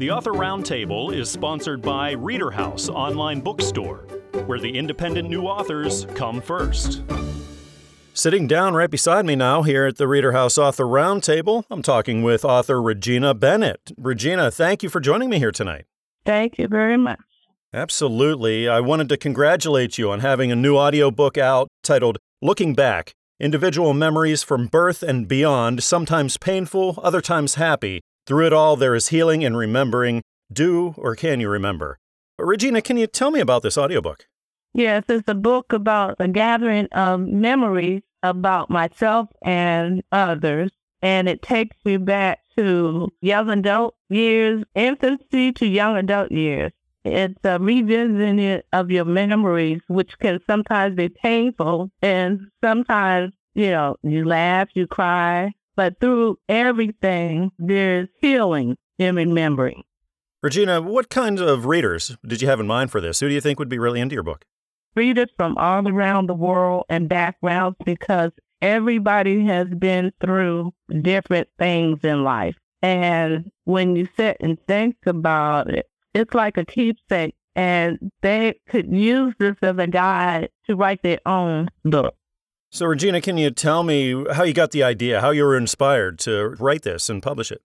The Author Roundtable is sponsored by Reader House Online Bookstore, where the independent new authors come first. Sitting down right beside me now here at the Reader House Author Roundtable, I'm talking with author Regina Bennett. Regina, thank you for joining me here tonight. Thank you very much. Absolutely. I wanted to congratulate you on having a new audiobook out titled Looking Back Individual Memories from Birth and Beyond, sometimes painful, other times happy. Through it all, there is healing in remembering. Do or can you remember? Regina, can you tell me about this audiobook? Yes, it's a book about a gathering of memories about myself and others. And it takes me back to young adult years, infancy to young adult years. It's a revisiting of your memories, which can sometimes be painful. And sometimes, you know, you laugh, you cry, but through everything, there's healing in remembering. Regina, what kinds of readers did you have in mind for this? Who do you think would be really into your book? Readers from all around the world and backgrounds because everybody has been through different things in life. And when you sit and think about it, it's like a keepsake. And they could use this as a guide to write their own book. So, Regina, can you tell me how you got the idea, how you were inspired to write this and publish it?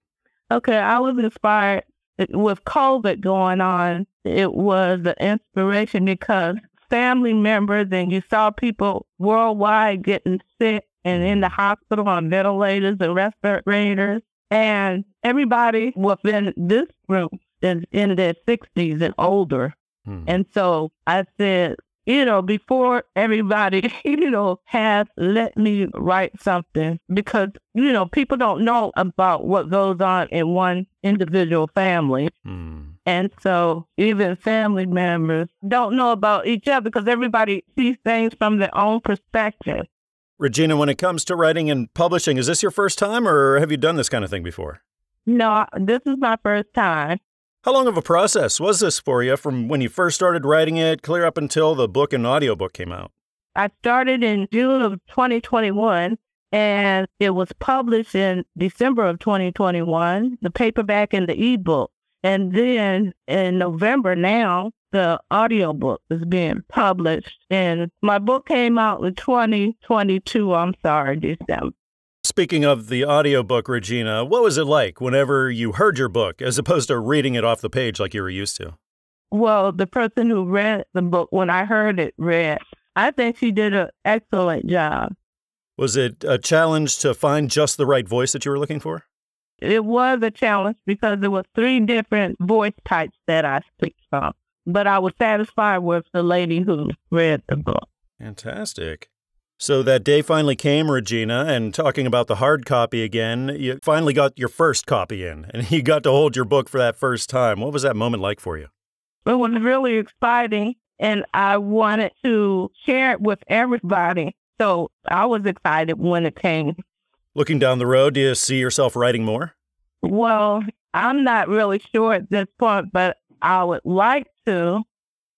Okay, I was inspired with COVID going on. It was the inspiration because family members and you saw people worldwide getting sick and in the hospital on ventilators and respirators. And everybody within this group is in their 60s and older. Hmm. And so I said, you know, before everybody, you know, has let me write something because, you know, people don't know about what goes on in one individual family. Hmm. And so even family members don't know about each other because everybody sees things from their own perspective. Regina, when it comes to writing and publishing, is this your first time or have you done this kind of thing before? No, this is my first time. How long of a process was this for you from when you first started writing it clear up until the book and audiobook came out? I started in June of 2021 and it was published in December of 2021, the paperback and the ebook. And then in November now, the audiobook is being published. And my book came out in 2022, I'm sorry, December. Speaking of the audiobook, Regina, what was it like whenever you heard your book as opposed to reading it off the page like you were used to? Well, the person who read the book, when I heard it read, I think she did an excellent job. Was it a challenge to find just the right voice that you were looking for? It was a challenge because there were three different voice types that I speak from but I was satisfied with the lady who read the book. Fantastic. So that day finally came, Regina, and talking about the hard copy again, you finally got your first copy in, and you got to hold your book for that first time. What was that moment like for you? It was really exciting, and I wanted to share it with everybody. So I was excited when it came. Looking down the road, do you see yourself writing more? Well, I'm not really sure at this point, but I would like to.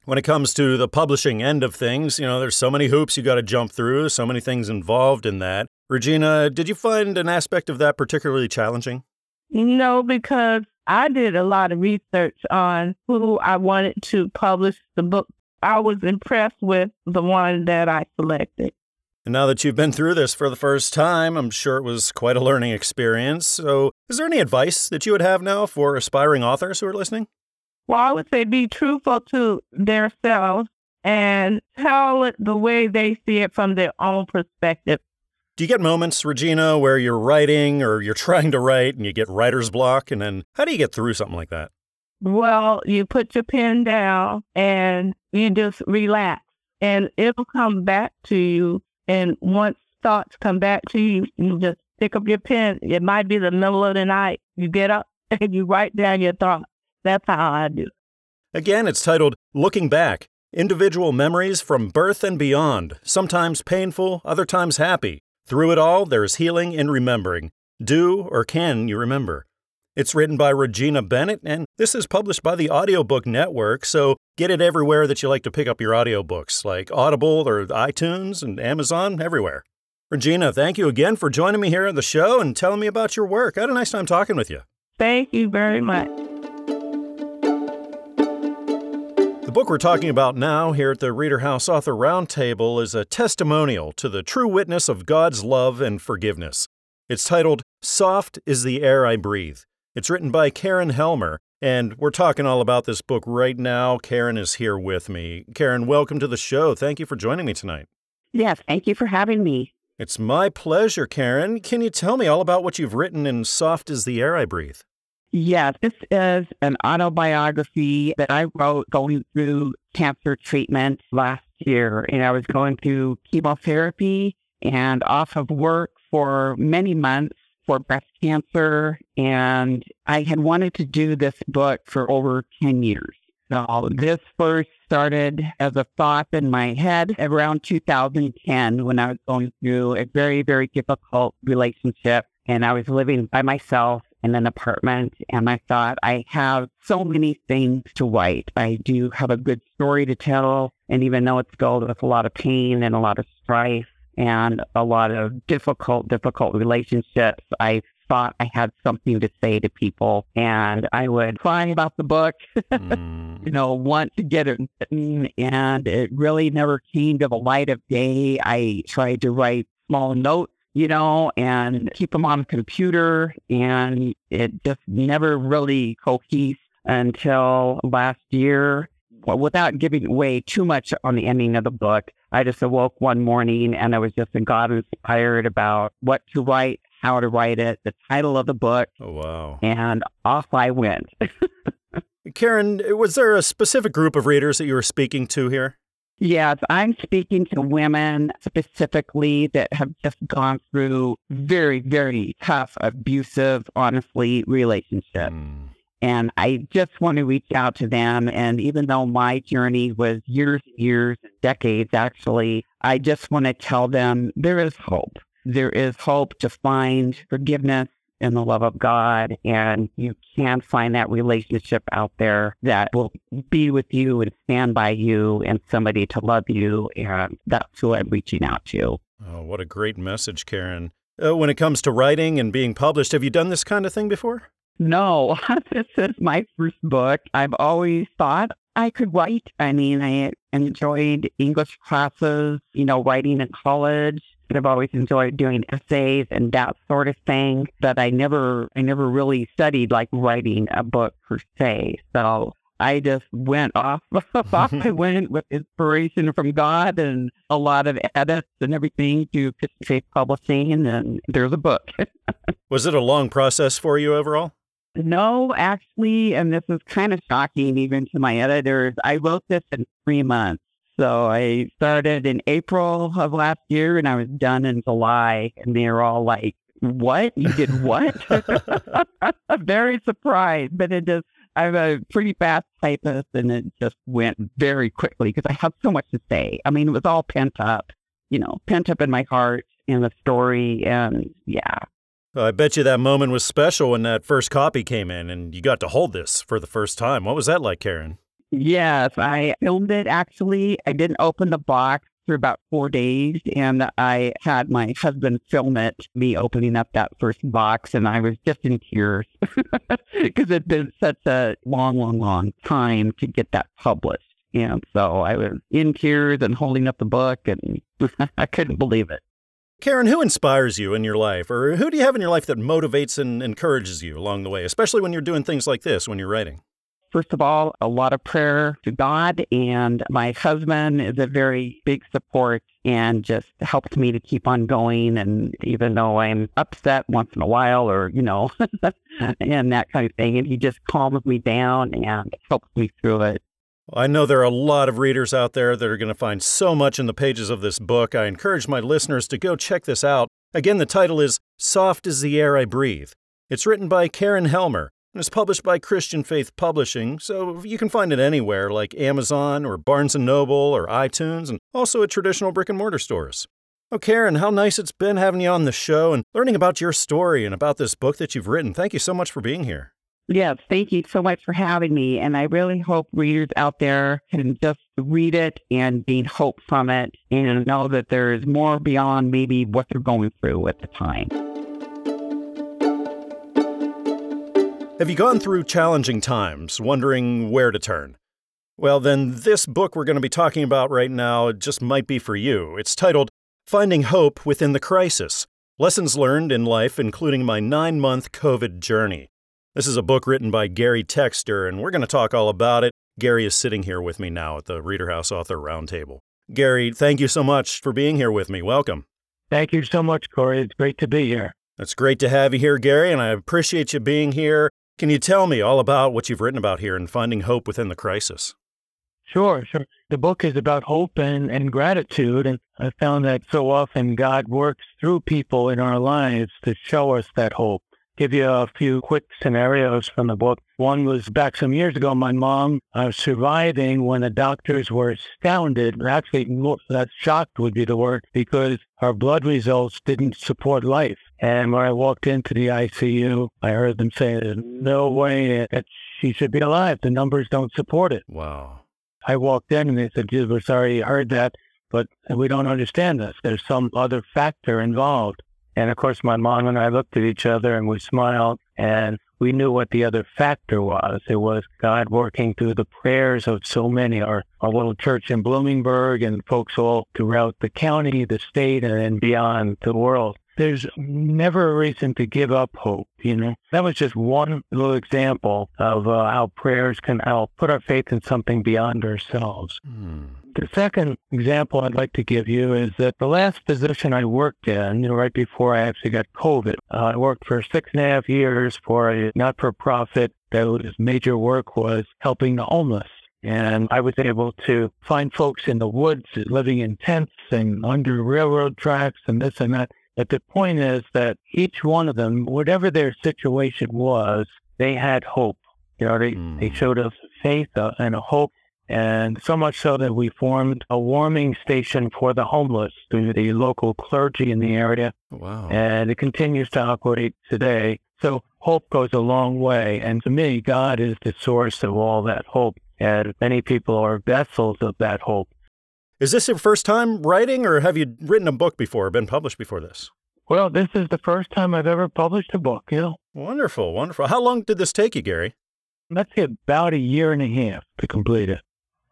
When it comes to the publishing end of things, you know, there's so many hoops you got to jump through, so many things involved in that. Regina, did you find an aspect of that particularly challenging? No, because I did a lot of research on who I wanted to publish the book. I was impressed with the one that I selected. And now that you've been through this for the first time, I'm sure it was quite a learning experience. So, is there any advice that you would have now for aspiring authors who are listening? Well, I would say be truthful to themselves and tell it the way they see it from their own perspective. Do you get moments, Regina, where you're writing or you're trying to write and you get writer's block? And then how do you get through something like that? Well, you put your pen down and you just relax and it'll come back to you. And once thoughts come back to you, you just pick up your pen. It might be the middle of the night. You get up and you write down your thoughts. That's how I do. Again, it's titled Looking Back Individual Memories from Birth and Beyond, sometimes painful, other times happy. Through it all, there is healing in remembering. Do or can you remember? It's written by Regina Bennett, and this is published by the Audiobook Network, so get it everywhere that you like to pick up your audiobooks, like Audible or iTunes and Amazon, everywhere. Regina, thank you again for joining me here on the show and telling me about your work. I had a nice time talking with you. Thank you very much. The book we're talking about now here at the Reader House Author Roundtable is a testimonial to the true witness of God's love and forgiveness. It's titled Soft is the Air I Breathe it's written by Karen Helmer, and we're talking all about this book right now. Karen is here with me. Karen, welcome to the show. Thank you for joining me tonight. Yes, thank you for having me. It's my pleasure, Karen. Can you tell me all about what you've written in Soft is the Air I Breathe? Yes, this is an autobiography that I wrote going through cancer treatment last year. And I was going through chemotherapy and off of work for many months for breast cancer. And I had wanted to do this book for over 10 years. So this first started as a thought in my head around 2010 when I was going through a very, very difficult relationship and I was living by myself in an apartment. And I thought, I have so many things to write. I do have a good story to tell. And even though it's filled with a lot of pain and a lot of strife, and a lot of difficult, difficult relationships. I thought I had something to say to people and I would cry about the book, mm. you know, want to get it written and it really never came to the light of day. I tried to write small notes, you know, and keep them on the computer and it just never really cohesed until last year. Well, without giving away too much on the ending of the book, I just awoke one morning and I was just God inspired about what to write, how to write it, the title of the book. Oh, wow. And off I went. Karen, was there a specific group of readers that you were speaking to here? Yes, I'm speaking to women specifically that have just gone through very, very tough, abusive, honestly, relationships. Mm. And I just want to reach out to them. And even though my journey was years and years, decades actually, I just want to tell them there is hope. There is hope to find forgiveness in the love of God. And you can find that relationship out there that will be with you and stand by you and somebody to love you. And that's who I'm reaching out to. Oh, what a great message, Karen. Uh, when it comes to writing and being published, have you done this kind of thing before? No, this is my first book. I've always thought I could write. I mean, I enjoyed English classes, you know, writing in college. I've always enjoyed doing essays and that sort of thing, but I never, I never really studied like writing a book per se. So I just went off, off I went with inspiration from God and a lot of edits and everything to Faith Publishing, and there's a book. Was it a long process for you overall? No, actually, and this is kind of shocking even to my editors. I wrote this in three months. So I started in April of last year and I was done in July. And they're all like, What? You did what? I'm very surprised, but it just, I'm a pretty fast typist and it just went very quickly because I have so much to say. I mean, it was all pent up, you know, pent up in my heart in the story. And yeah, I bet you that moment was special when that first copy came in and you got to hold this for the first time. What was that like, Karen? Yes, I filmed it actually. I didn't open the box for about four days and I had my husband film it, me opening up that first box, and I was just in tears because it'd been such a long, long, long time to get that published. And so I was in tears and holding up the book and I couldn't believe it. Karen, who inspires you in your life, or who do you have in your life that motivates and encourages you along the way, especially when you're doing things like this, when you're writing? First of all, a lot of prayer to God, and my husband is a very big support and just helps me to keep on going. And even though I'm upset once in a while, or, you know, and that kind of thing, and he just calms me down and helps me through it. I know there are a lot of readers out there that are going to find so much in the pages of this book. I encourage my listeners to go check this out. Again, the title is Soft is the Air I Breathe. It's written by Karen Helmer, is published by Christian Faith Publishing, so you can find it anywhere like Amazon or Barnes & Noble or iTunes and also at traditional brick and mortar stores. Oh, Karen, how nice it's been having you on the show and learning about your story and about this book that you've written. Thank you so much for being here. Yes, thank you so much for having me. And I really hope readers out there can just read it and gain hope from it and know that there is more beyond maybe what they're going through at the time. Have you gone through challenging times, wondering where to turn? Well, then, this book we're going to be talking about right now just might be for you. It's titled Finding Hope Within the Crisis Lessons Learned in Life, including my nine month COVID journey. This is a book written by Gary Texter, and we're going to talk all about it. Gary is sitting here with me now at the Reader House Author Roundtable. Gary, thank you so much for being here with me. Welcome. Thank you so much, Corey. It's great to be here. It's great to have you here, Gary, and I appreciate you being here. Can you tell me all about what you've written about here and finding hope within the crisis? Sure, sure. The book is about hope and, and gratitude. And I found that so often God works through people in our lives to show us that hope give you a few quick scenarios from the book. One was back some years ago, my mom was surviving when the doctors were astounded, actually, that shocked would be the word, because her blood results didn't support life. And when I walked into the ICU, I heard them say, there's no way that she should be alive. The numbers don't support it. Wow. I walked in and they said, we're sorry you heard that, but we don't understand this. There's some other factor involved. And of course, my mom and I looked at each other and we smiled and we knew what the other factor was. It was God working through the prayers of so many, our, our little church in Bloomingburg and folks all throughout the county, the state, and then beyond the world. There's never a reason to give up hope, you know. That was just one little example of uh, how prayers can help put our faith in something beyond ourselves. Hmm. The second example I'd like to give you is that the last position I worked in, you know, right before I actually got COVID, uh, I worked for six and a half years for a not-for-profit whose major work was helping the homeless. And I was able to find folks in the woods living in tents and under railroad tracks and this and that. But the point is that each one of them, whatever their situation was, they had hope. You know, they, mm. they showed us faith uh, and a hope and so much so that we formed a warming station for the homeless through the local clergy in the area. Wow. And it continues to operate today. So hope goes a long way. And to me, God is the source of all that hope. And many people are vessels of that hope. Is this your first time writing, or have you written a book before, been published before this? Well, this is the first time I've ever published a book, you know. Wonderful, wonderful. How long did this take you, Gary? Let's say about a year and a half to complete it.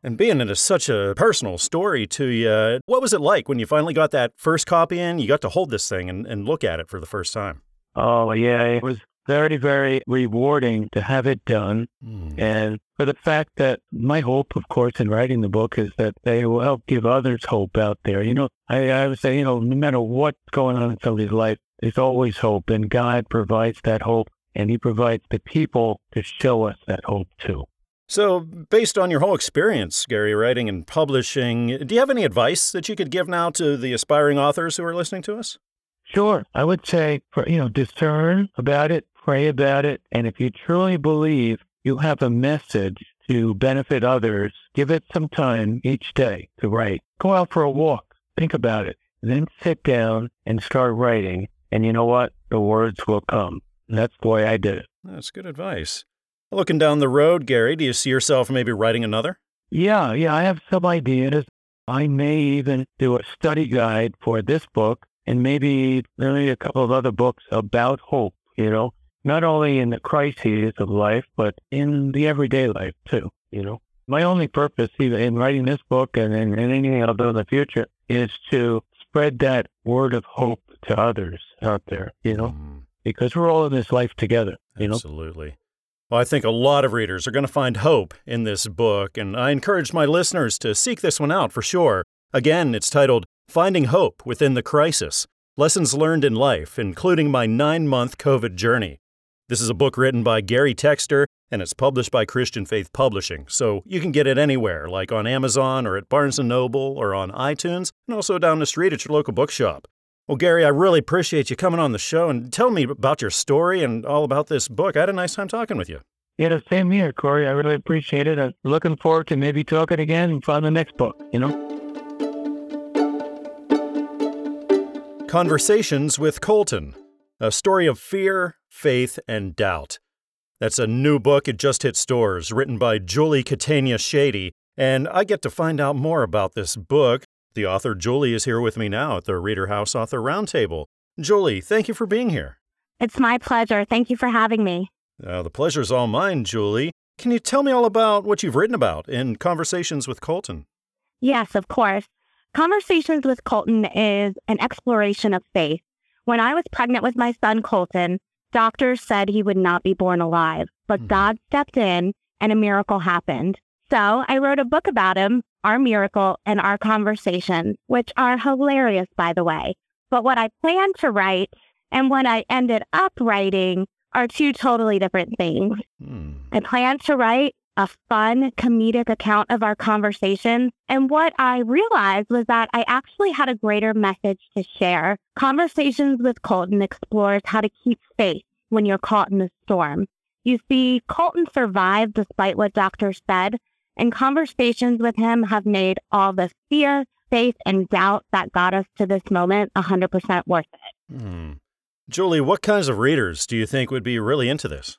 And being is such a personal story to you, what was it like when you finally got that first copy in? You got to hold this thing and, and look at it for the first time. Oh, yeah. It was very, very rewarding to have it done. Mm. And for the fact that my hope, of course, in writing the book is that they will help give others hope out there. You know, I, I would say, you know, no matter what's going on in somebody's life, there's always hope, and God provides that hope, and He provides the people to show us that hope too. So, based on your whole experience, Gary, writing and publishing, do you have any advice that you could give now to the aspiring authors who are listening to us? Sure. I would say, you know, discern about it, pray about it, and if you truly believe you have a message to benefit others, give it some time each day to write. Go out for a walk, think about it, then sit down and start writing. And you know what? The words will come. That's the way I did it. That's good advice. Looking down the road, Gary, do you see yourself maybe writing another? Yeah, yeah, I have some ideas. I may even do a study guide for this book and maybe maybe a couple of other books about hope, you know, not only in the crises of life, but in the everyday life too, you know. My only purpose even in writing this book and, and, and anything I'll do in the future is to spread that word of hope to others out there, you know, mm. because we're all in this life together, you know. Absolutely. Well, I think a lot of readers are going to find hope in this book, and I encourage my listeners to seek this one out for sure. Again, it's titled Finding Hope Within the Crisis Lessons Learned in Life, including my nine month COVID journey. This is a book written by Gary Texter, and it's published by Christian Faith Publishing, so you can get it anywhere, like on Amazon or at Barnes & Noble or on iTunes, and also down the street at your local bookshop. Well, Gary, I really appreciate you coming on the show and telling me about your story and all about this book. I had a nice time talking with you. Yeah, the same here, Corey. I really appreciate it. I'm looking forward to maybe talking again and find the next book, you know? Conversations with Colton, a story of fear, faith, and doubt. That's a new book. It just hit stores, written by Julie Catania Shady. And I get to find out more about this book. The author, Julie, is here with me now at the Reader House Author Roundtable. Julie, thank you for being here. It's my pleasure. Thank you for having me. Uh, the pleasure's all mine, Julie. Can you tell me all about what you've written about in Conversations with Colton? Yes, of course. Conversations with Colton is an exploration of faith. When I was pregnant with my son, Colton, doctors said he would not be born alive, but Mhm. God stepped in and a miracle happened. So I wrote a book about him, Our Miracle, and Our conversation, which are hilarious, by the way. But what I planned to write and what I ended up writing are two totally different things. Hmm. I planned to write a fun comedic account of our conversation. And what I realized was that I actually had a greater message to share. Conversations with Colton explores how to keep faith when you're caught in the storm. You see, Colton survived despite what doctors said, and conversations with him have made all the fear, faith, and doubt that got us to this moment 100% worth it. Hmm. Julie, what kinds of readers do you think would be really into this?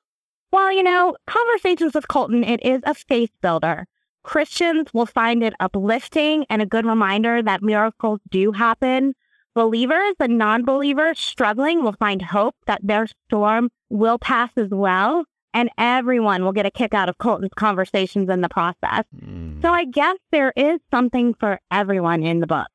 Well, you know, Conversations with Colton, it is a faith builder. Christians will find it uplifting and a good reminder that miracles do happen. Believers and non believers struggling will find hope that their storm will pass as well. And everyone will get a kick out of Colton's conversations in the process. Hmm. So I guess there is something for everyone in the book.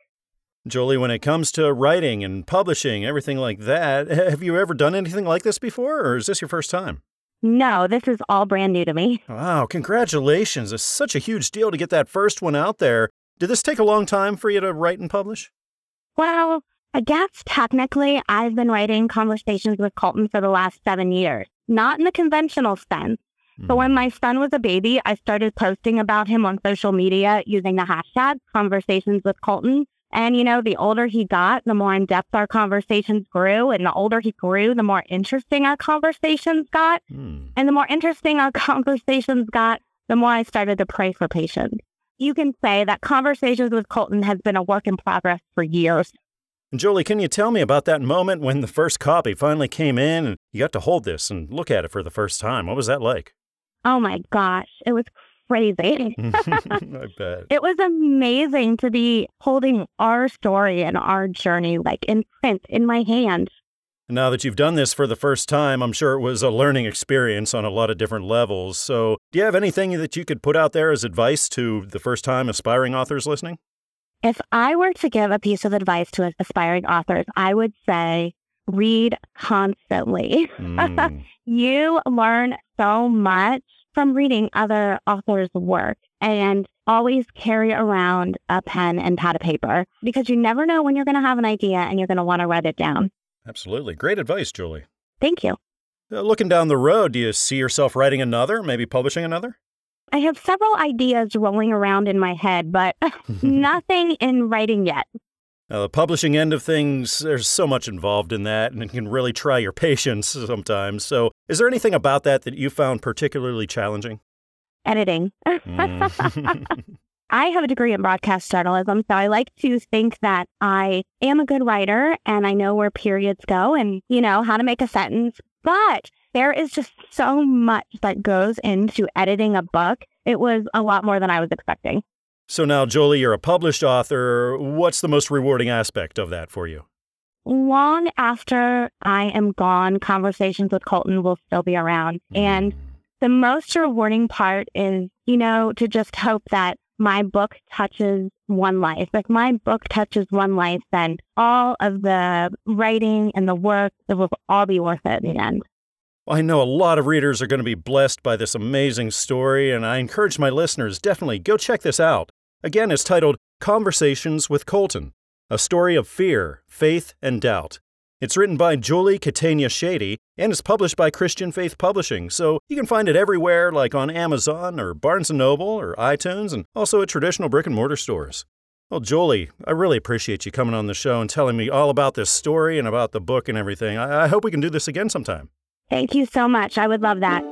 Julie, when it comes to writing and publishing, everything like that, have you ever done anything like this before, or is this your first time? No, this is all brand new to me. Wow, congratulations. It's such a huge deal to get that first one out there. Did this take a long time for you to write and publish? Well, I guess technically I've been writing conversations with Colton for the last seven years, not in the conventional sense. So when my son was a baby, I started posting about him on social media using the hashtag conversations with Colton. And, you know, the older he got, the more in depth our conversations grew. And the older he grew, the more interesting our conversations got. Hmm. And the more interesting our conversations got, the more I started to pray for patience. You can say that conversations with Colton has been a work in progress for years. And Julie, can you tell me about that moment when the first copy finally came in and you got to hold this and look at it for the first time? What was that like? Oh my gosh, it was crazy. I bet. It was amazing to be holding our story and our journey like in print in my hand. Now that you've done this for the first time, I'm sure it was a learning experience on a lot of different levels. So, do you have anything that you could put out there as advice to the first time aspiring authors listening? If I were to give a piece of advice to aspiring authors, I would say read constantly. Mm. you learn so much from reading other authors' work and always carry around a pen and pad of paper because you never know when you're going to have an idea and you're going to want to write it down. Absolutely. Great advice, Julie. Thank you. Uh, looking down the road, do you see yourself writing another, maybe publishing another? I have several ideas rolling around in my head, but nothing in writing yet. Now, the publishing end of things, there's so much involved in that, and it can really try your patience sometimes. So, is there anything about that that you found particularly challenging? Editing. Mm. I have a degree in broadcast journalism, so I like to think that I am a good writer and I know where periods go and, you know, how to make a sentence. But there is just so much that goes into editing a book. It was a lot more than I was expecting. so, now, Julie, you're a published author. What's the most rewarding aspect of that for you? Long after I am gone, conversations with Colton will still be around. And the most rewarding part is, you know, to just hope that my book touches one life. If my book touches one life, then all of the writing and the work, it will all be worth it in the end. I know a lot of readers are going to be blessed by this amazing story, and I encourage my listeners definitely go check this out. Again, it's titled Conversations with Colton A Story of Fear, Faith, and Doubt. It's written by Julie Catania Shady and is published by Christian Faith Publishing, so you can find it everywhere like on Amazon or Barnes & Noble or iTunes and also at traditional brick and mortar stores. Well, Julie, I really appreciate you coming on the show and telling me all about this story and about the book and everything. I, I hope we can do this again sometime. Thank you so much. I would love that.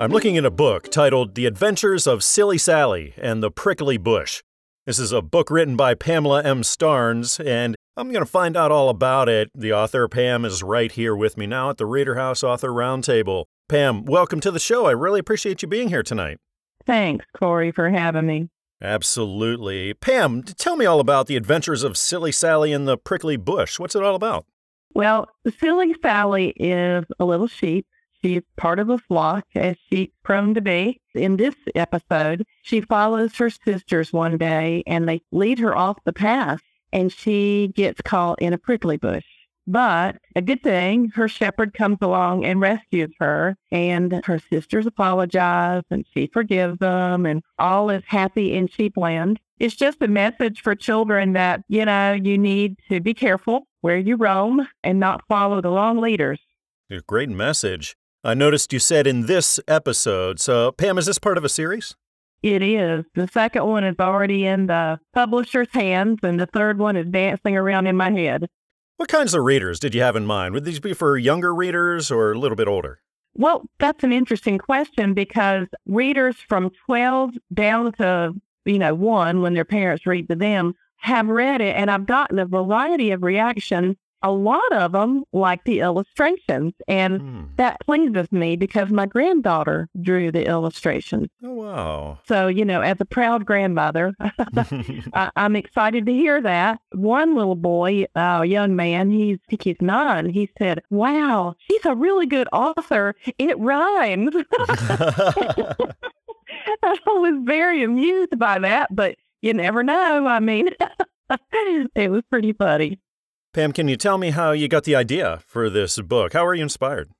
I'm looking at a book titled The Adventures of Silly Sally and the Prickly Bush. This is a book written by Pamela M. Starnes, and I'm going to find out all about it. The author, Pam, is right here with me now at the Reader House Author Roundtable. Pam, welcome to the show. I really appreciate you being here tonight. Thanks, Corey, for having me. Absolutely. Pam, tell me all about the adventures of Silly Sally and the Prickly Bush. What's it all about? Well, Silly Sally is a little sheep She's part of a flock, as she's prone to be. In this episode, she follows her sisters one day and they lead her off the path and she gets caught in a prickly bush. But a good thing, her shepherd comes along and rescues her, and her sisters apologize and she forgives them, and all is happy in sheepland. It's just a message for children that, you know, you need to be careful where you roam and not follow the wrong leaders. A great message. I noticed you said in this episode. So, Pam, is this part of a series? It is. The second one is already in the publisher's hands, and the third one is dancing around in my head. What kinds of readers did you have in mind? Would these be for younger readers or a little bit older? Well, that's an interesting question because readers from 12 down to, you know, one when their parents read to them have read it, and I've gotten a variety of reactions a lot of them like the illustrations. And mm. that pleases me because my granddaughter drew the illustrations. Oh, wow. So, you know, as a proud grandmother, I, am excited to hear that. One little boy, a uh, young man, he's, I think he's nine, he said, Wow, she's a really good author. It rhymes. I was very amused by that, but you never know. I mean, it was pretty funny. Pam, can you tell me how you got the idea for this book? How were you inspired?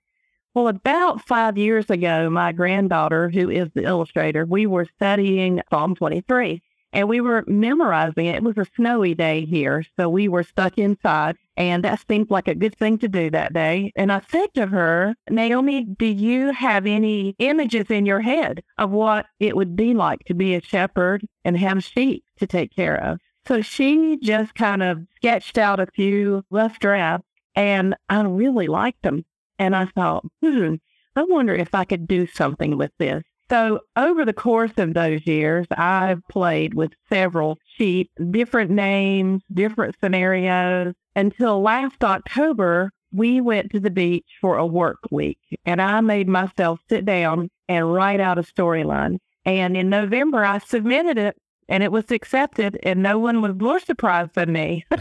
Well, about five years ago, my granddaughter, who is the illustrator, we were studying Psalm 23 and we were memorizing it. It was a snowy day here, so we were stuck inside, and that seemed like a good thing to do that day. And I said to her, Naomi, do you have any images in your head of what it would be like to be a shepherd and have sheep to take care of? So she just kind of sketched out a few rough drafts and I really liked them. And I thought, hmm, I wonder if I could do something with this. So over the course of those years, I've played with several sheep, different names, different scenarios until last October, we went to the beach for a work week and I made myself sit down and write out a storyline. And in November, I submitted it and it was accepted, and no one was more surprised than me.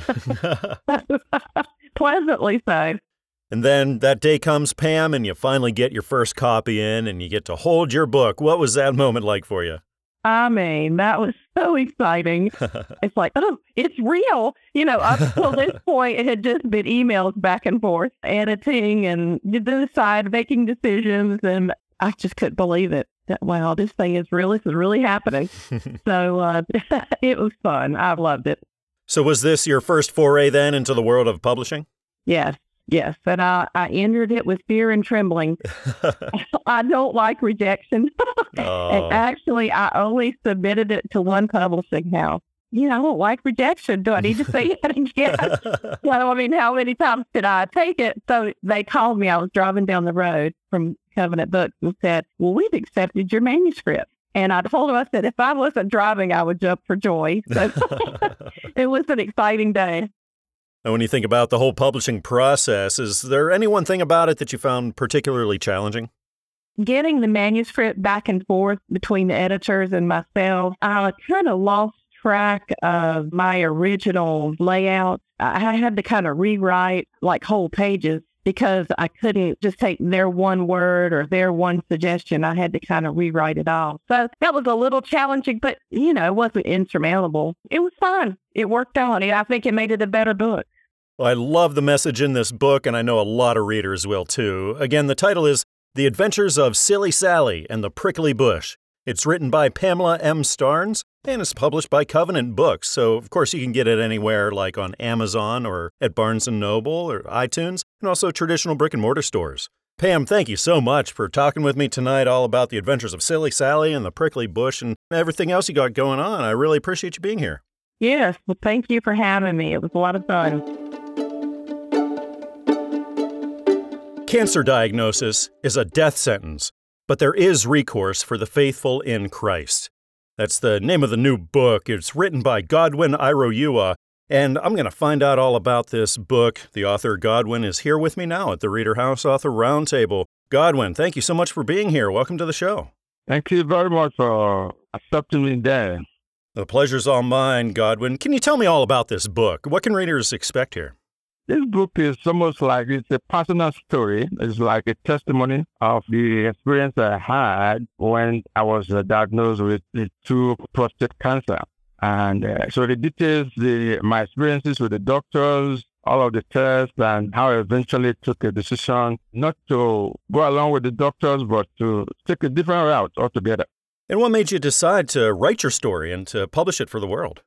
Pleasantly so. And then that day comes, Pam, and you finally get your first copy in and you get to hold your book. What was that moment like for you? I mean, that was so exciting. it's like, oh, it's real. You know, up until this point, it had just been emails back and forth, editing and the side making decisions. And I just couldn't believe it that, wow, this thing is real. This is really happening. so uh, it was fun. I loved it. So was this your first foray then into the world of publishing? Yes, yes. And I, I entered it with fear and trembling. I don't like rejection. oh. And actually, I only submitted it to one publishing house. You know, I don't like rejection. Do I need to say it again? well, I mean, how many times did I take it? So they called me. I was driving down the road from Covenant Books and said, Well, we've accepted your manuscript. And I told him, I said, if I wasn't driving, I would jump for joy. So it was an exciting day. And when you think about the whole publishing process, is there any one thing about it that you found particularly challenging? Getting the manuscript back and forth between the editors and myself, I kind of lost track of my original layout. I had to kind of rewrite like whole pages because I couldn't just take their one word or their one suggestion. I had to kind of rewrite it all. So that was a little challenging, but you know, it wasn't insurmountable. It was fun. It worked out. I think it made it a better book. Well, I love the message in this book, and I know a lot of readers will too. Again, the title is The Adventures of Silly Sally and the Prickly Bush. It's written by Pamela M. Starnes and it's published by Covenant Books. So, of course, you can get it anywhere like on Amazon or at Barnes & Noble or iTunes and also traditional brick and mortar stores. Pam, thank you so much for talking with me tonight all about the adventures of Silly Sally and the prickly bush and everything else you got going on. I really appreciate you being here. Yes, well, thank you for having me. It was a lot of fun. Cancer diagnosis is a death sentence, but there is recourse for the faithful in Christ. That's the name of the new book. It's written by Godwin Iroyua, and I'm going to find out all about this book. The author, Godwin, is here with me now at the Reader House Author Roundtable. Godwin, thank you so much for being here. Welcome to the show. Thank you very much for accepting me there. The pleasure's all mine, Godwin. Can you tell me all about this book? What can readers expect here? This book is almost like it's a personal story. It's like a testimony of the experience I had when I was uh, diagnosed with the two prostate cancer. And uh, so the details, the my experiences with the doctors, all of the tests, and how I eventually took a decision not to go along with the doctors, but to take a different route altogether. And what made you decide to write your story and to publish it for the world?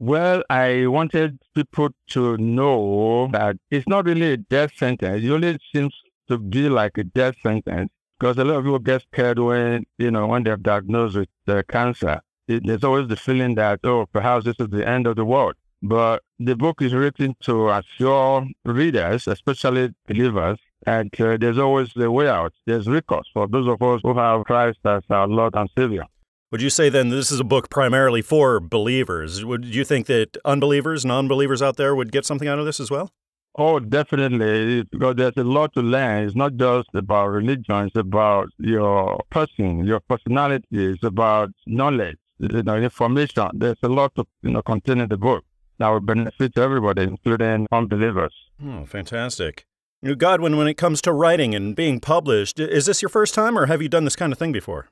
Well, I wanted people to know that it's not really a death sentence. It only seems to be like a death sentence because a lot of people get scared when, you know, when they're diagnosed with uh, cancer it, there's always the feeling that, oh, perhaps this is the end of the world. But the book is written to assure readers, especially believers, that uh, there's always a way out. There's recourse for those of us who have Christ as our Lord and Savior. Would you say then this is a book primarily for believers? Would you think that unbelievers, non believers out there would get something out of this as well? Oh, definitely. Because there's a lot to learn. It's not just about religion, it's about your person, your personality, it's about knowledge you know, information. There's a lot of, you know, contained in the book that will benefit everybody, including unbelievers. Oh, fantastic. You Godwin, when it comes to writing and being published, is this your first time or have you done this kind of thing before?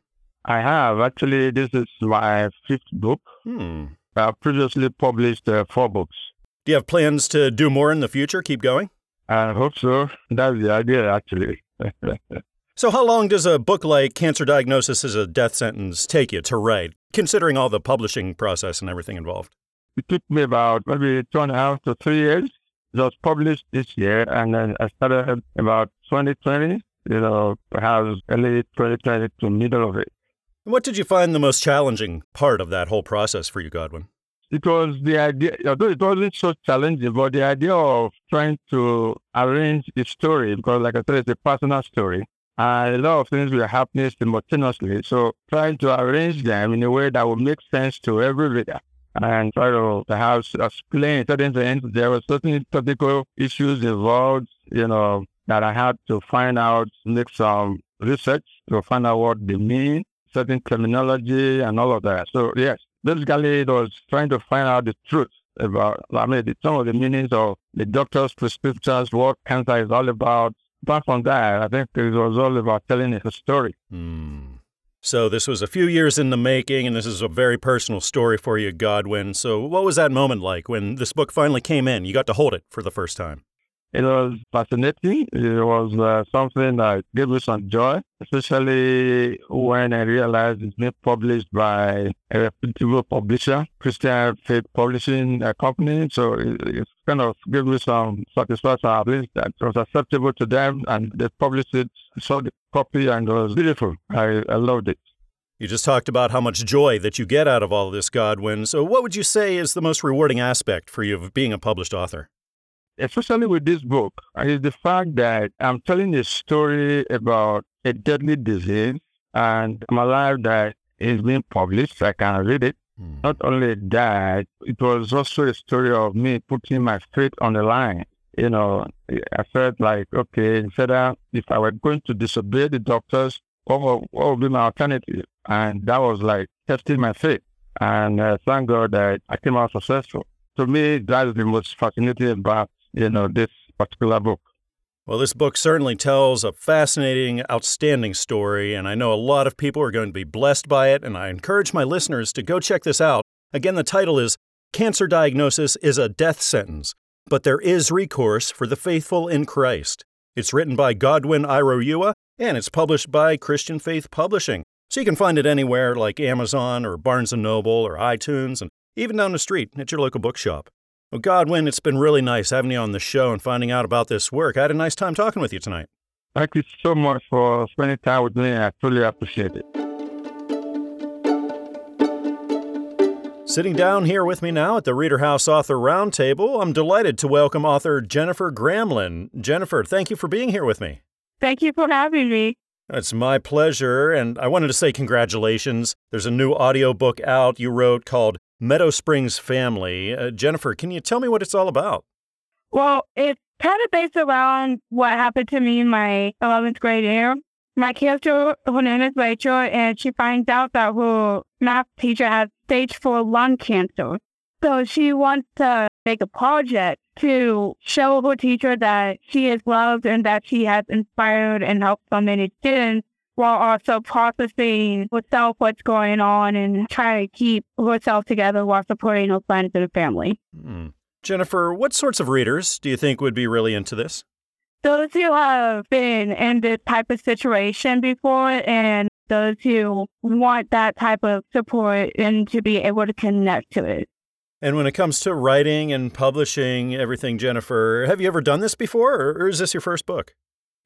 I have. Actually, this is my fifth book. Hmm. I've previously published uh, four books. Do you have plans to do more in the future? Keep going? I hope so. That's the idea, actually. so, how long does a book like Cancer Diagnosis is a Death Sentence take you to write? considering all the publishing process and everything involved? It took me about maybe two and a half to three years. It was published this year, and then I started about 2020, you know, perhaps early 2020 to middle of it. What did you find the most challenging part of that whole process for you, Godwin? It was the idea, although it wasn't so challenging, but the idea of trying to arrange the story, because like I said, it's a personal story and a lot of things were happening simultaneously. So trying to arrange them in a way that would make sense to every reader and try to perhaps explain certain things. There were certain technical issues involved, you know, that I had to find out, make some research to find out what they mean, certain terminology and all of that. So yes, basically it was trying to find out the truth about, I mean, some of the meanings of the doctor's prescriptions, what cancer is all about, apart from that, I think it was all about telling a story. Mm. So this was a few years in the making, and this is a very personal story for you, Godwin. So what was that moment like when this book finally came in? You got to hold it for the first time. It was fascinating. It was uh, something that gave me some joy, especially when I realized it's been published by a reputable publisher, Christian Faith Publishing uh, Company. So it, it kind of gave me some satisfaction, at least that it was acceptable to them, and they published it. Saw the copy, and it was beautiful. I, I loved it. You just talked about how much joy that you get out of all of this, Godwin. So, what would you say is the most rewarding aspect for you of being a published author? Especially with this book, is the fact that I'm telling a story about a deadly disease and I'm alive that is being published. I can read it. Mm. Not only that, it was also a story of me putting my faith on the line. You know, I felt like, okay, instead of if I were going to disobey the doctors, what would, what would be my alternative? And that was like testing my faith. And uh, thank God that I came out successful. To me, that is the most fascinating about you know, this particular book. Well, this book certainly tells a fascinating, outstanding story, and I know a lot of people are going to be blessed by it, and I encourage my listeners to go check this out. Again, the title is Cancer Diagnosis is a Death Sentence, but there is recourse for the faithful in Christ. It's written by Godwin Iroyua, and it's published by Christian Faith Publishing. So you can find it anywhere like Amazon or Barnes & Noble or iTunes, and even down the street at your local bookshop. Well, Godwin, it's been really nice having you on the show and finding out about this work. I had a nice time talking with you tonight. Thank you so much for spending time with me. I truly appreciate it. Sitting down here with me now at the Reader House Author Roundtable, I'm delighted to welcome author Jennifer Gramlin. Jennifer, thank you for being here with me. Thank you for having me. It's my pleasure, and I wanted to say congratulations. There's a new audiobook out you wrote called Meadow Springs Family. Uh, Jennifer, can you tell me what it's all about? Well, it's kind of based around what happened to me in my 11th grade year. My character, her name is Rachel, and she finds out that her math teacher has stage four lung cancer. So she wants to make a project to show her teacher that she is loved and that she has inspired and helped so many students while also processing herself what's going on and trying to keep herself together while supporting her friends and family. Hmm. Jennifer, what sorts of readers do you think would be really into this? Those who have been in this type of situation before and those who want that type of support and to be able to connect to it. And when it comes to writing and publishing everything, Jennifer, have you ever done this before, or is this your first book?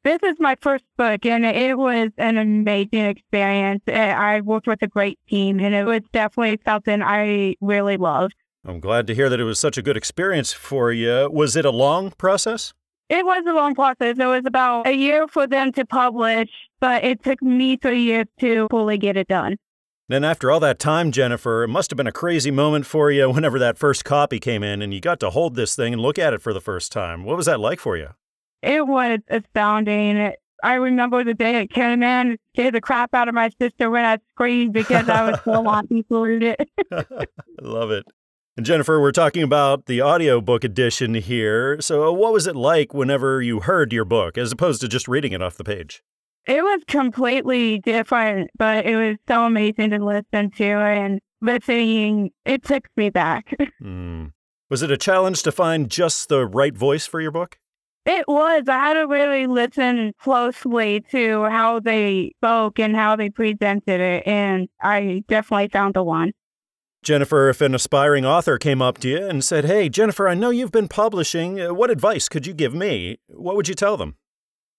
This is my first book, and it was an amazing experience. Eh, I worked with a great team, and it was definitely something I really loved. I'm glad to hear that it was such a good experience for you. Was it a long process? It was a long process. It was about a year for them to publish, but it took me three years to fully get it done. Then, after all that time, Jennifer, it must have been a crazy moment for you whenever that first copy came in and you got to hold this thing and look at it for the first time. What was that like for you? It was astounding. I remember the day it came in, scared the crap out of my sister when I screamed because I was so happy for it. I love it. And Jennifer, we're talking about the audiobook edition here. So, what was it like whenever you heard your book as opposed to just reading it off the page? It was completely different, but it was so amazing to listen to and listening. It took me back. Mm. Was it a challenge to find just the right voice for your book? It was. I had to really listen closely to how they spoke and how they presented it, and I definitely found the one. Jennifer, if an aspiring author came up to you and said, Hey, Jennifer, I know you've been publishing. Uh, what advice could you give me? What would you tell them?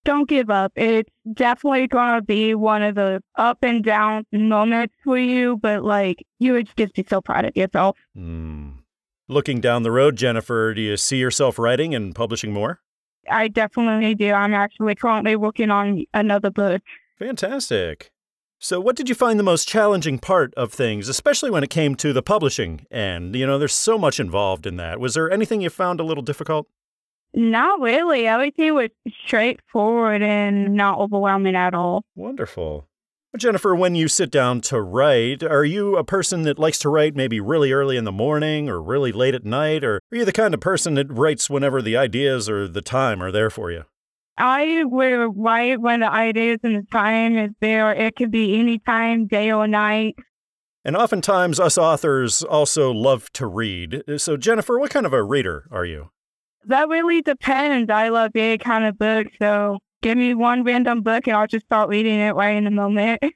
Don't give up. It's definitely going to be one of the up and down moments for you, but like you would just be so proud of yourself. Mm. Looking down the road, Jennifer, do you see yourself writing and publishing more? I definitely do. I'm actually currently working on another book. Fantastic. So, what did you find the most challenging part of things, especially when it came to the publishing end? You know, there's so much involved in that. Was there anything you found a little difficult? Not really. Everything was straightforward and not overwhelming at all. Wonderful. Jennifer, when you sit down to write, are you a person that likes to write maybe really early in the morning or really late at night? Or are you the kind of person that writes whenever the ideas or the time are there for you? I will write when the ideas and the time is there. It could be any time, day or night. And oftentimes, us authors also love to read. So, Jennifer, what kind of a reader are you? That really depends. I love any kind of book. So, give me one random book and I'll just start reading it right in a moment.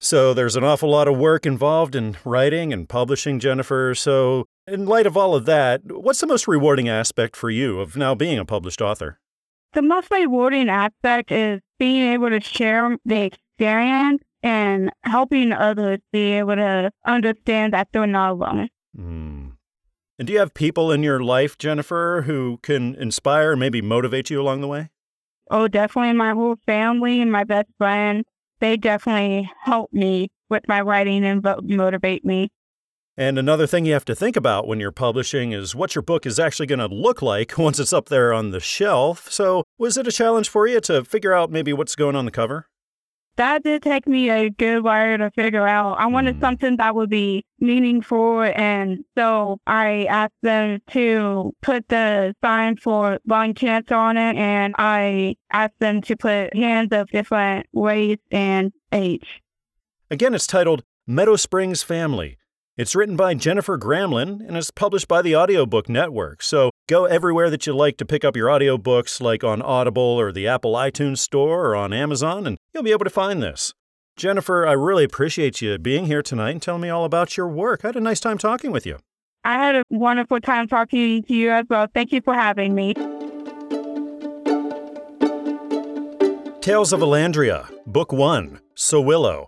So, there's an awful lot of work involved in writing and publishing, Jennifer. So, in light of all of that, what's the most rewarding aspect for you of now being a published author? The most rewarding aspect is being able to share the experience and helping others be able to understand that they're not alone. Mm. And do you have people in your life, Jennifer, who can inspire, maybe motivate you along the way? Oh, definitely my whole family and my best friend. They definitely help me with my writing and motivate me. And another thing you have to think about when you're publishing is what your book is actually going to look like once it's up there on the shelf. So, was it a challenge for you to figure out maybe what's going on the cover? That did take me a good while to figure out. I wanted mm. something that would be meaningful. And so I asked them to put the sign for lung cancer on it. And I asked them to put hands of different race and age. Again, it's titled Meadow Springs Family it's written by Jennifer Gramlin and is published by the Audiobook Network. So go everywhere that you like to pick up your audiobooks, like on Audible or the Apple iTunes Store or on Amazon, and you'll be able to find this. Jennifer, I really appreciate you being here tonight and telling me all about your work. I had a nice time talking with you. I had a wonderful time talking to you as well. Thank you for having me. Tales of Elandria, Book 1, Sowilo.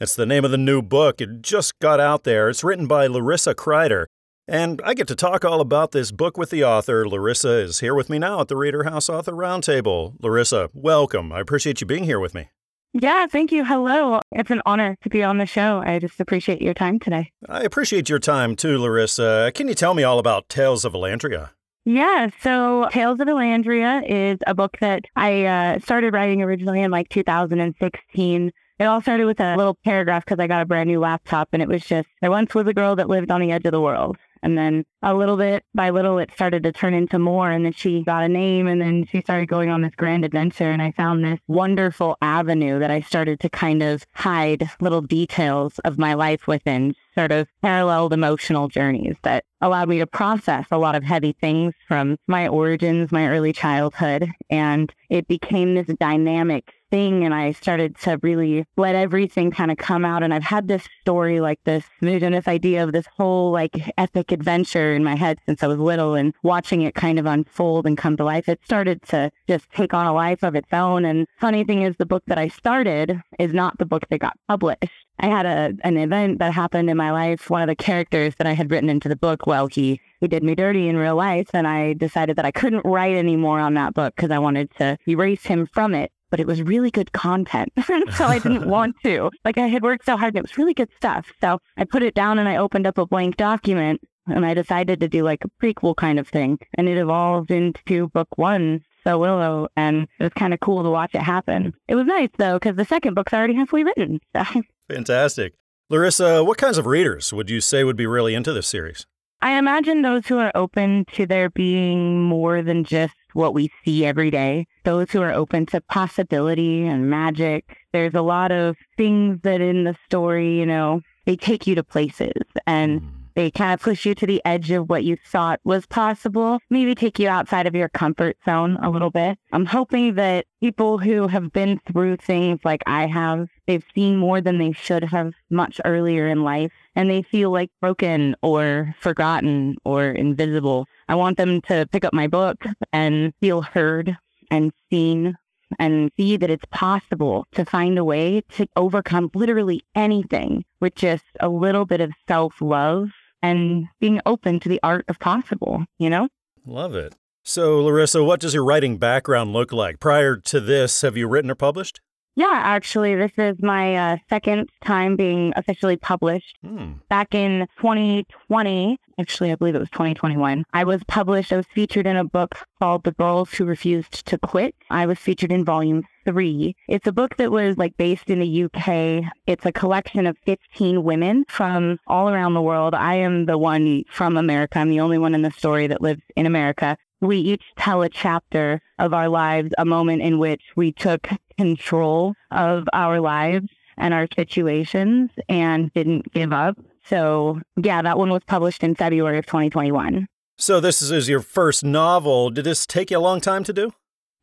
It's the name of the new book. It just got out there. It's written by Larissa Kreider. And I get to talk all about this book with the author. Larissa is here with me now at the Reader House Author Roundtable. Larissa, welcome. I appreciate you being here with me. Yeah, thank you. Hello. It's an honor to be on the show. I just appreciate your time today. I appreciate your time too, Larissa. Can you tell me all about Tales of Elandria? Yeah, so Tales of Elandria is a book that I uh, started writing originally in like 2016. It all started with a little paragraph because I got a brand new laptop and it was just, there once was a girl that lived on the edge of the world. And then a little bit by little, it started to turn into more. And then she got a name and then she started going on this grand adventure. And I found this wonderful avenue that I started to kind of hide little details of my life within, sort of paralleled emotional journeys that allowed me to process a lot of heavy things from my origins, my early childhood. And it became this dynamic thing and I started to really let everything kind of come out. And I've had this story like this vision, this idea of this whole like epic adventure in my head since I was little and watching it kind of unfold and come to life. It started to just take on a life of its own. And funny thing is the book that I started is not the book that got published. I had a an event that happened in my life. One of the characters that I had written into the book, well, he he did me dirty in real life, and I decided that I couldn't write anymore on that book because I wanted to erase him from it but it was really good content. so I didn't want to. Like I had worked so hard and it was really good stuff. So I put it down and I opened up a blank document and I decided to do like a prequel kind of thing. And it evolved into book one, Sowilo, and it was kind of cool to watch it happen. It was nice though, because the second book's already halfway written. So. Fantastic. Larissa, what kinds of readers would you say would be really into this series? I imagine those who are open to there being more than just what we see every day. Those who are open to possibility and magic. There's a lot of things that in the story, you know, they take you to places and mm. They kind of push you to the edge of what you thought was possible, maybe take you outside of your comfort zone a little bit. I'm hoping that people who have been through things like I have, they've seen more than they should have much earlier in life, and they feel like broken or forgotten or invisible. I want them to pick up my book and feel heard and seen and see that it's possible to find a way to overcome literally anything with just a little bit of self love and being open to the art of possible, you know? Love it. So, Larissa, what does your writing background look like? Prior to this, have you written or published? Yeah, actually, this is my uh, second time being officially published. Hmm. Back in 2020, actually, I believe it was 2021, I was published. I was featured in a book called The Girls Who Refused to Quit. I was featured in volume three. It's a book that was like based in the UK. It's a collection of 15 women from all around the world. I am the one from America. I'm the only one in the story that lives in America we each tell a chapter of our lives, a moment in which we took control of our lives and our situations and didn't give up. So, yeah, that one was published in February of 2021. So, this is your first novel. Did this take you a long time to do?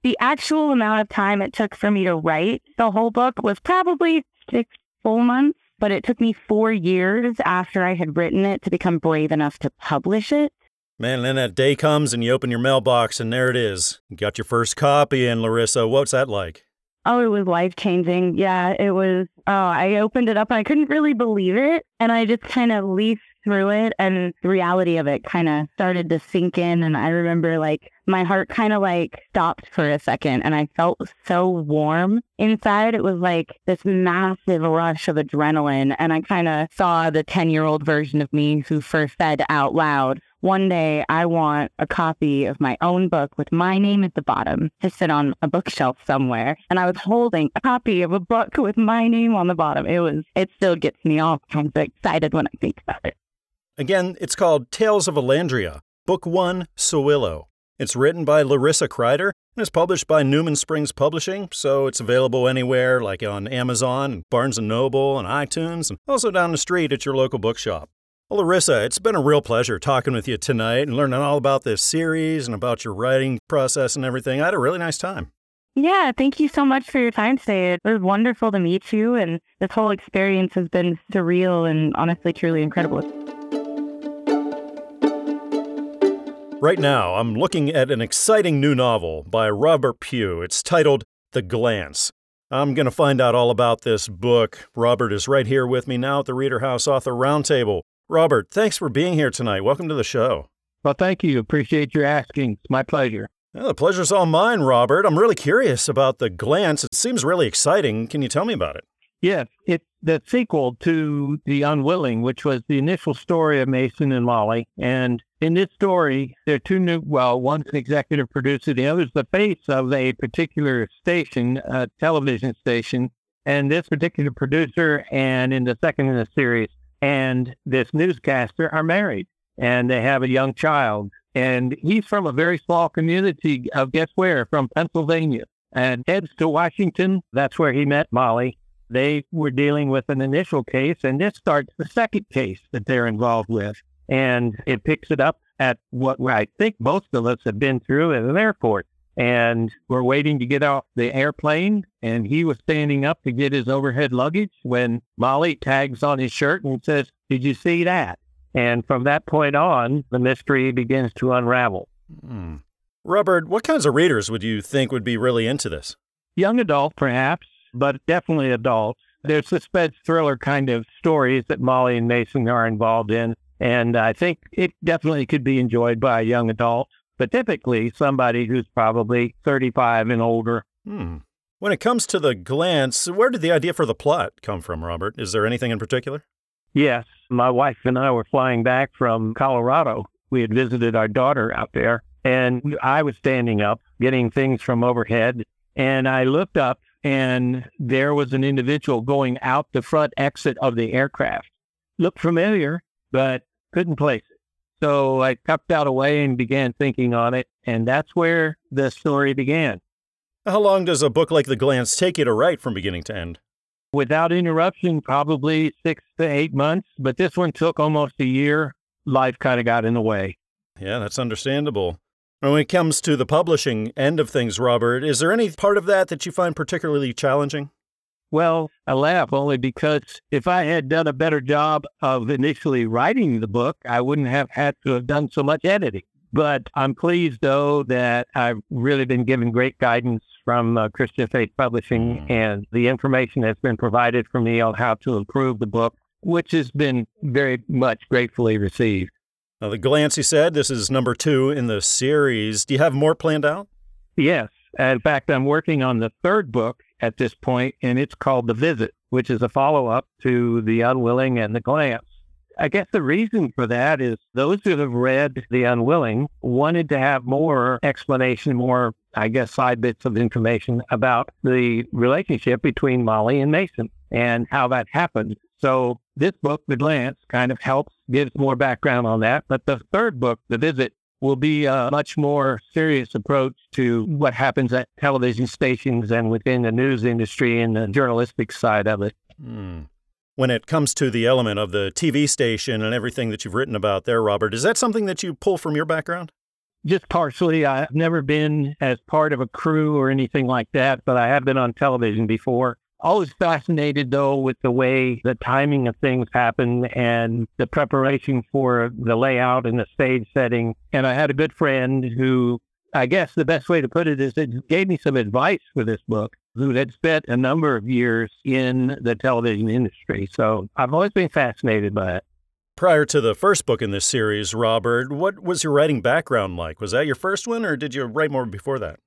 The actual amount of time it took for me to write the whole book was probably six full months, but it took me four years after I had written it to become brave enough to publish it. Man, then that day comes and you open your mailbox and there it is. You got your first copy in, Larissa. What's that like? Oh, it was life changing. Yeah, it was. Oh, I opened it up and I couldn't really believe it. And I just kind of leafed through it and the reality of it kind of started to sink in. And I remember like my heart kind of like stopped for a second and I felt so warm inside. It was like this massive rush of adrenaline. And I kind of saw the 10 year old version of me who first said out loud, one day I want a copy of my own book with my name at the bottom to sit on a bookshelf somewhere. And I was holding a copy of a book with my name on the bottom. It was, it still gets me all kinds of excited when I think about it. Again, it's called Tales of Elandria, Book One, Sowilo. It's written by Larissa Kreider and is published by Newman Springs Publishing, so it's available anywhere like on Amazon, Barnes & Noble, and iTunes, and also down the street at your local bookshop. Well, Larissa, it's been a real pleasure talking with you tonight and learning all about this series and about your writing process and everything. I had a really nice time. Yeah, thank you so much for your time today. It was wonderful to meet you, and this whole experience has been surreal and honestly, truly incredible. Right now, I'm looking at an exciting new novel by Robert Pugh. It's titled The Glance. I'm going to find out all about this book. Robert is right here with me now at the Reader House Author Roundtable. Robert, thanks for being here tonight. Welcome to the show. Well, thank you. Appreciate your asking. It's my pleasure. Yeah, the pleasure's all mine, Robert. I'm really curious about The Glance. It seems really exciting. Can you tell me about it? Yes, it's the sequel to The Unwilling, which was the initial story of Mason and Molly. And in this story, there are two new, well, one's an executive producer, the other's the face of a particular station, a television station. And this particular producer, and in the second in the series, and this newscaster are married and they have a young child. And he's from a very small community of guess where? From Pennsylvania and heads to Washington. That's where he met Molly. They were dealing with an initial case, and this starts the second case that they're involved with. And it picks it up at what I think most of us have been through at an airport. And we're waiting to get off the airplane. And he was standing up to get his overhead luggage when Molly tags on his shirt and says, Did you see that? And from that point on, the mystery begins to unravel. Hmm. Robert, what kinds of readers would you think would be really into this? Young adult, perhaps, but definitely adults. They're suspense thriller kind of stories that Molly and Mason are involved in. And I think it definitely could be enjoyed by a young adult, but typically somebody who's probably 35 and older. Hmm. When it comes to the glance, where did the idea for the plot come from, Robert? Is there anything in particular? Yes. My wife and I were flying back from Colorado. We had visited our daughter out there, and I was standing up getting things from overhead. And I looked up, and there was an individual going out the front exit of the aircraft. Looked familiar, but couldn't place it. So I tucked out away and began thinking on it, and that's where the story began. How long does a book like The Glance take you to write from beginning to end? Without interruption, probably six to eight months, but this one took almost a year. Life kind of got in the way. Yeah, that's understandable. When it comes to the publishing end of things, Robert, is there any part of that that you find particularly challenging? Well, I laugh only because if I had done a better job of initially writing the book, I wouldn't have had to have done so much editing. But I'm pleased, though, that I've really been given great guidance from uh, Christian Faith Publishing mm. and the information that's been provided for me on how to improve the book, which has been very much gratefully received. Now, the glance, you said, this is number two in the series. Do you have more planned out? Yes. Uh, in fact, I'm working on the third book at this point, and it's called The Visit, which is a follow up to The Unwilling and The Glance. I guess the reason for that is those who have read The Unwilling wanted to have more explanation, more, I guess, side bits of information about the relationship between Molly and Mason and how that happened. So this book, The Glance, kind of helps, gives more background on that. But the third book, The Visit, will be a much more serious approach to what happens at television stations and within the news industry and the journalistic side of it. Hmm. When it comes to the element of the TV station and everything that you've written about there, Robert, is that something that you pull from your background? Just partially. I've never been as part of a crew or anything like that, but I have been on television before. Always fascinated though with the way the timing of things happen and the preparation for the layout and the stage setting. And I had a good friend who I guess the best way to put it is it gave me some advice for this book who had spent a number of years in the television industry. So I've always been fascinated by it. Prior to the first book in this series, Robert, what was your writing background like? Was that your first one, or did you write more before that?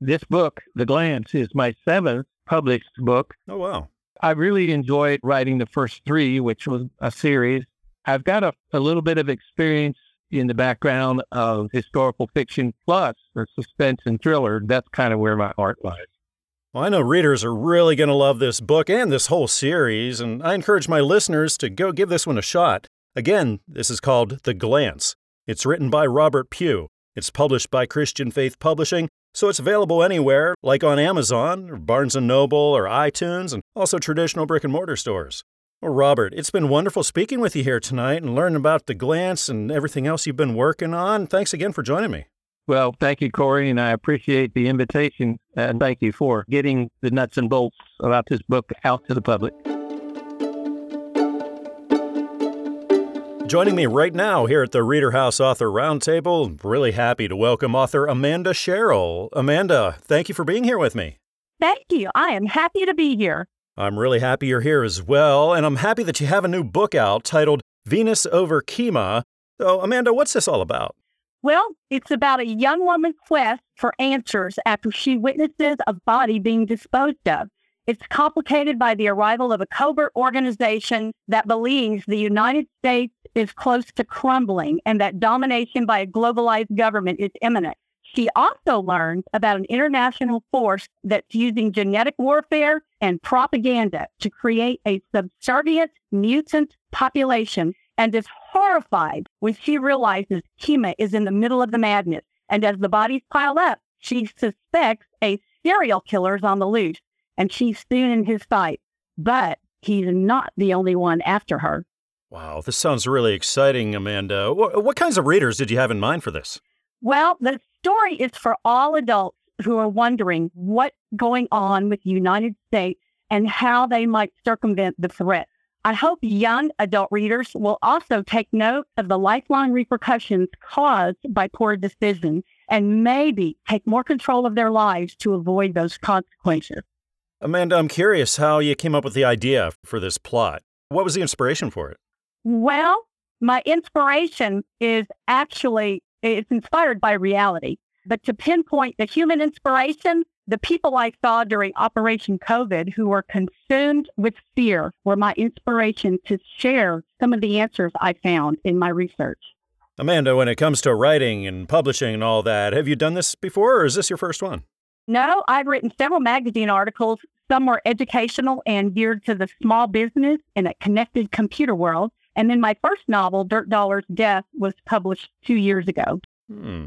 This book, The Glance, is my seventh published book. Oh, wow. I really enjoyed writing the first three, which was a series. I've got a, a little bit of experience in the background of historical fiction plus or suspense and thriller. That's kind of where my heart lies. Well, I know readers are really going to love this book and this whole series, and I encourage my listeners to go give this one a shot. Again, this is called The Glance. It's written by Robert Pugh. It's published by Christian Faith Publishing, so it's available anywhere, like on Amazon, or Barnes & Noble, or iTunes, and also traditional brick and mortar stores. Well, Robert, it's been wonderful speaking with you here tonight and learning about The Glance and everything else you've been working on. Thanks again for joining me. Well, thank you, Corey, and I appreciate the invitation. And thank you for getting the nuts and bolts about this book out to the public. Joining me right now here at the Reader House Author Roundtable, really happy to welcome author Amanda Sherrill. Amanda, thank you for being here with me. Thank you. I am happy to be here. I'm really happy you're here as well, and I'm happy that you have a new book out titled Venus Over Chemo. So, Amanda, what's this all about? Well, it's about a young woman's quest for answers after she witnesses a body being disposed of. It's complicated by the arrival of a covert organization that believes the United States is close to crumbling and that domination by a globalized government is imminent. She also learns about an international force that's using genetic warfare and propaganda to create a subservient mutant population and is horrified when she realizes Kima is in the middle of the madness. And as the bodies pile up, she suspects a serial killer is on the loose and she's soon in his sight. But he's not the only one after her. Wow, this sounds really exciting, Amanda. What, what kinds of readers did you have in mind for this? Well, the story is for all adults who are wondering what's going on with the United States and how they might circumvent the threat. I hope young adult readers will also take note of the lifelong repercussions caused by poor decisions and maybe take more control of their lives to avoid those consequences. Amanda, I'm curious how you came up with the idea for this plot. What was the inspiration for it? Well, my inspiration is actually it's inspired by reality. But to pinpoint the human inspiration, the people I saw during Operation COVID who were consumed with fear were my inspiration to share some of the answers I found in my research. Amanda, when it comes to writing and publishing and all that, have you done this before or is this your first one? No, I've written several magazine articles. Some were educational and geared to the small business and a connected computer world. And then my first novel, Dirt Dollars Death, was published two years ago. Hmm.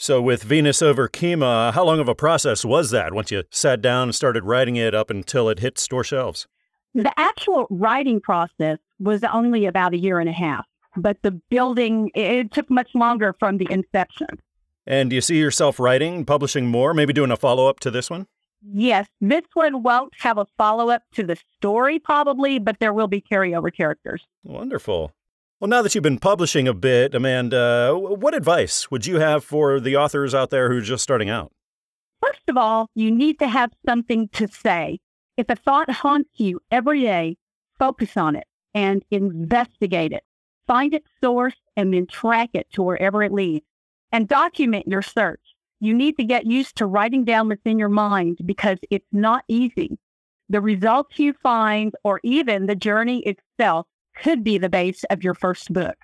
So, with Venus over Chemo, how long of a process was that once you sat down and started writing it up until it hit store shelves? The actual writing process was only about a year and a half, but the building, it took much longer from the inception. And do you see yourself writing, publishing more, maybe doing a follow up to this one? Yes, this one won't have a follow up to the story, probably, but there will be carryover characters. Wonderful. Well, now that you've been publishing a bit, Amanda, what advice would you have for the authors out there who are just starting out? First of all, you need to have something to say. If a thought haunts you every day, focus on it and investigate it. Find its source and then track it to wherever it leads and document your search. You need to get used to writing down what's in your mind because it's not easy. The results you find, or even the journey itself, could be the base of your first book.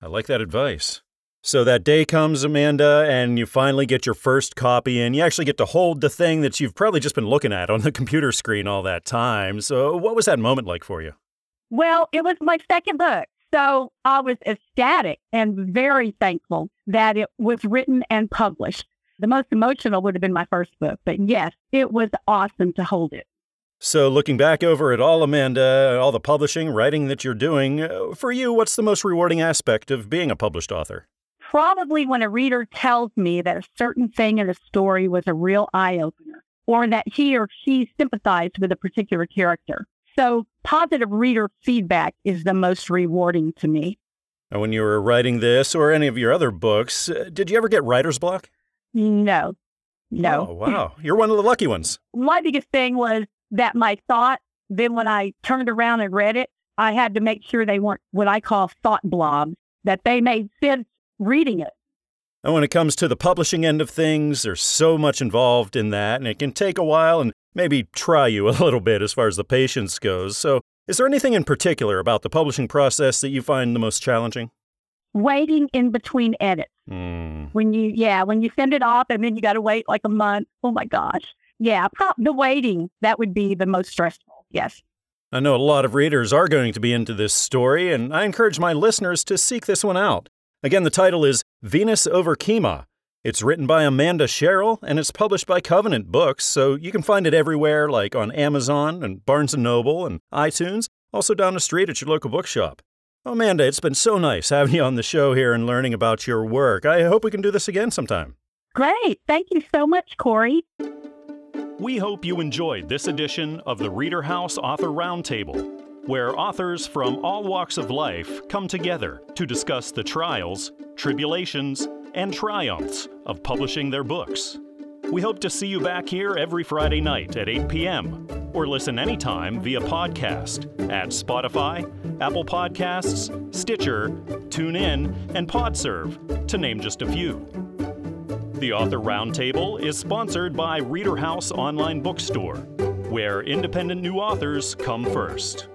I like that advice. So that day comes, Amanda, and you finally get your first copy, and you actually get to hold the thing that you've probably just been looking at on the computer screen all that time. So, what was that moment like for you? Well, it was my second book. So, I was ecstatic and very thankful that it was written and published. The most emotional would have been my first book, but yes, it was awesome to hold it. So, looking back over it all, Amanda, all the publishing, writing that you're doing, uh, for you, what's the most rewarding aspect of being a published author? Probably when a reader tells me that a certain thing in a story was a real eye opener, or that he or she sympathized with a particular character. So, positive reader feedback is the most rewarding to me. And when you were writing this or any of your other books, uh, did you ever get writer's block? No. No. Oh, wow. You're one of the lucky ones. My biggest thing was that my thought, then when I turned around and read it, I had to make sure they weren't what I call thought blobs, that they made sense reading it. And when it comes to the publishing end of things, there's so much involved in that, and it can take a while and maybe try you a little bit as far as the patience goes. So, is there anything in particular about the publishing process that you find the most challenging? Waiting in between edits. Mm. When you, yeah, when you send it off and then you got to wait like a month. Oh my gosh. Yeah, the waiting, that would be the most stressful. Yes. I know a lot of readers are going to be into this story, and I encourage my listeners to seek this one out. Again, the title is Venus Over Chemo. It's written by Amanda Sherrill and it's published by Covenant Books, so you can find it everywhere like on Amazon and Barnes & Noble and iTunes, also down the street at your local bookshop. Amanda, it's been so nice having you on the show here and learning about your work. I hope we can do this again sometime. Great. Thank you so much, Corey. We hope you enjoyed this edition of the Reader House Author Roundtable, where authors from all walks of life come together to discuss the trials, tribulations, and triumphs of publishing their books. We hope to see you back here every Friday night at 8 p.m. or listen anytime via podcast at Spotify, Apple Podcasts, Stitcher, TuneIn, and PodServe, to name just a few. The Author Roundtable is sponsored by Reader House Online Bookstore, where independent new authors come first.